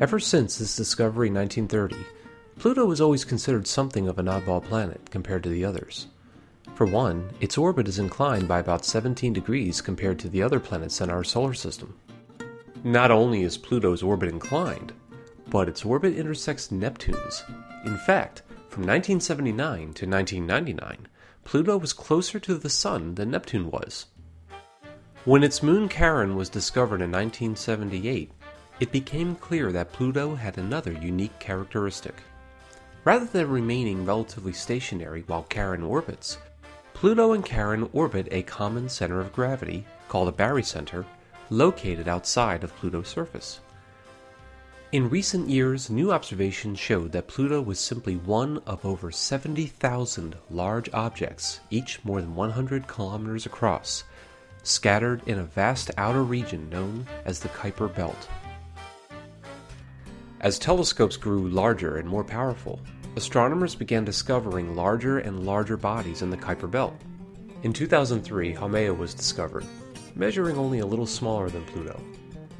Ever since its discovery in 1930, Pluto was always considered something of an oddball planet compared to the others. For one, its orbit is inclined by about 17 degrees compared to the other planets in our solar system. Not only is Pluto's orbit inclined, but its orbit intersects Neptune's. In fact, from 1979 to 1999, Pluto was closer to the Sun than Neptune was. When its moon Charon was discovered in 1978, it became clear that Pluto had another unique characteristic. Rather than remaining relatively stationary while Charon orbits, Pluto and Charon orbit a common center of gravity, called a barycenter, located outside of Pluto's surface. In recent years, new observations showed that Pluto was simply one of over 70,000 large objects, each more than 100 kilometers across, scattered in a vast outer region known as the Kuiper Belt. As telescopes grew larger and more powerful, astronomers began discovering larger and larger bodies in the Kuiper Belt. In 2003, Haumea was discovered, measuring only a little smaller than Pluto.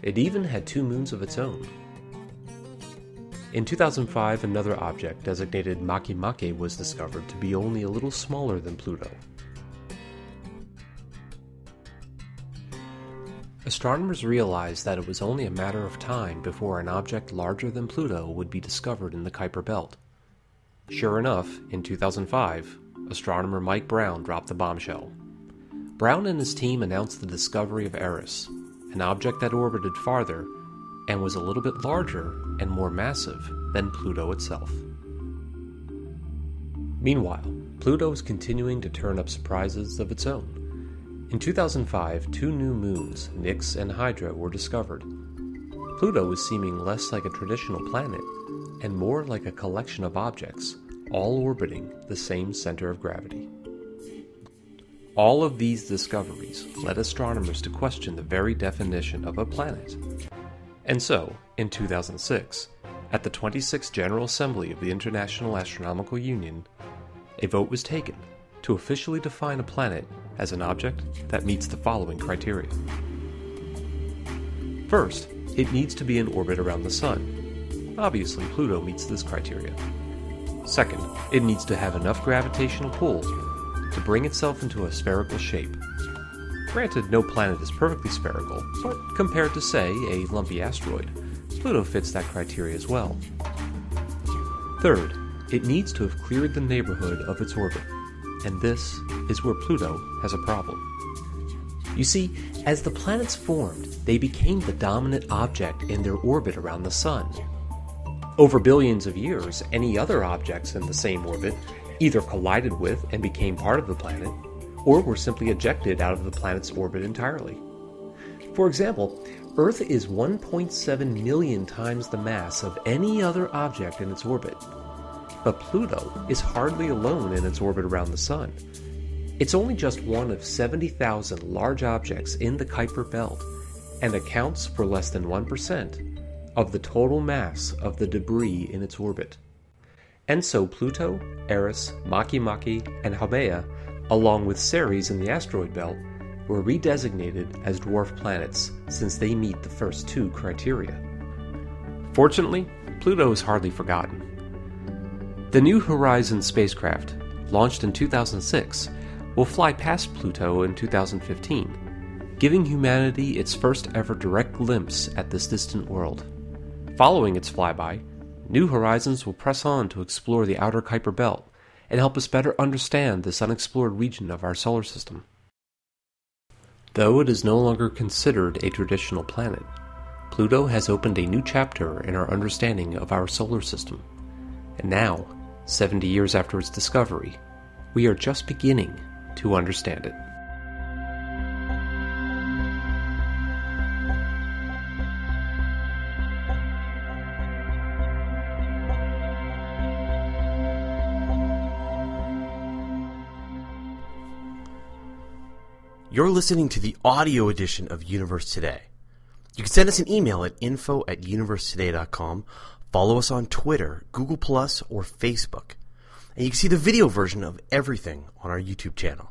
It even had two moons of its own. In 2005, another object designated Makemake was discovered to be only a little smaller than Pluto. Astronomers realized that it was only a matter of time before an object larger than Pluto would be discovered in the Kuiper Belt. Sure enough, in 2005, astronomer Mike Brown dropped the bombshell. Brown and his team announced the discovery of Eris, an object that orbited farther and was a little bit larger and more massive than Pluto itself. Meanwhile, Pluto is continuing to turn up surprises of its own. In 2005, two new moons, Nix and Hydra, were discovered. Pluto was seeming less like a traditional planet and more like a collection of objects, all orbiting the same center of gravity. All of these discoveries led astronomers to question the very definition of a planet. And so, in 2006, at the 26th General Assembly of the International Astronomical Union, a vote was taken to officially define a planet as an object that meets the following criteria. First, it needs to be in orbit around the Sun. Obviously, Pluto meets this criteria. Second, it needs to have enough gravitational pull to bring itself into a spherical shape. Granted, no planet is perfectly spherical, but compared to, say, a lumpy asteroid, Pluto fits that criteria as well. Third, it needs to have cleared the neighborhood of its orbit and this is where Pluto has a problem. You see, as the planets formed, they became the dominant object in their orbit around the Sun. Over billions of years, any other objects in the same orbit either collided with and became part of the planet, or were simply ejected out of the planet's orbit entirely. For example, Earth is 1.7 million times the mass of any other object in its orbit, but Pluto is hardly alone in its orbit around the Sun. It's only just one of 70,000 large objects in the Kuiper Belt and accounts for less than 1% of the total mass of the debris in its orbit. And so Pluto, Eris, Makemake, and Haumea, along with Ceres in the asteroid belt, were redesignated as dwarf planets since they meet the first two criteria. Fortunately, Pluto is hardly forgotten. The New Horizons spacecraft, launched in 2006, will fly past Pluto in 2015, giving humanity its first ever direct glimpse at this distant world. Following its flyby, New Horizons will press on to explore the outer Kuiper Belt and help us better understand this unexplored region of our solar system. Though it is no longer considered a traditional planet, Pluto has opened a new chapter in our understanding of our solar system. And now, 70 years after its discovery, we are just beginning to understand it. You're listening to the audio edition of Universe Today. You can send us an email at info at universetoday.com Follow us on Twitter, Google or Facebook. And you can see the video version of everything on our YouTube channel.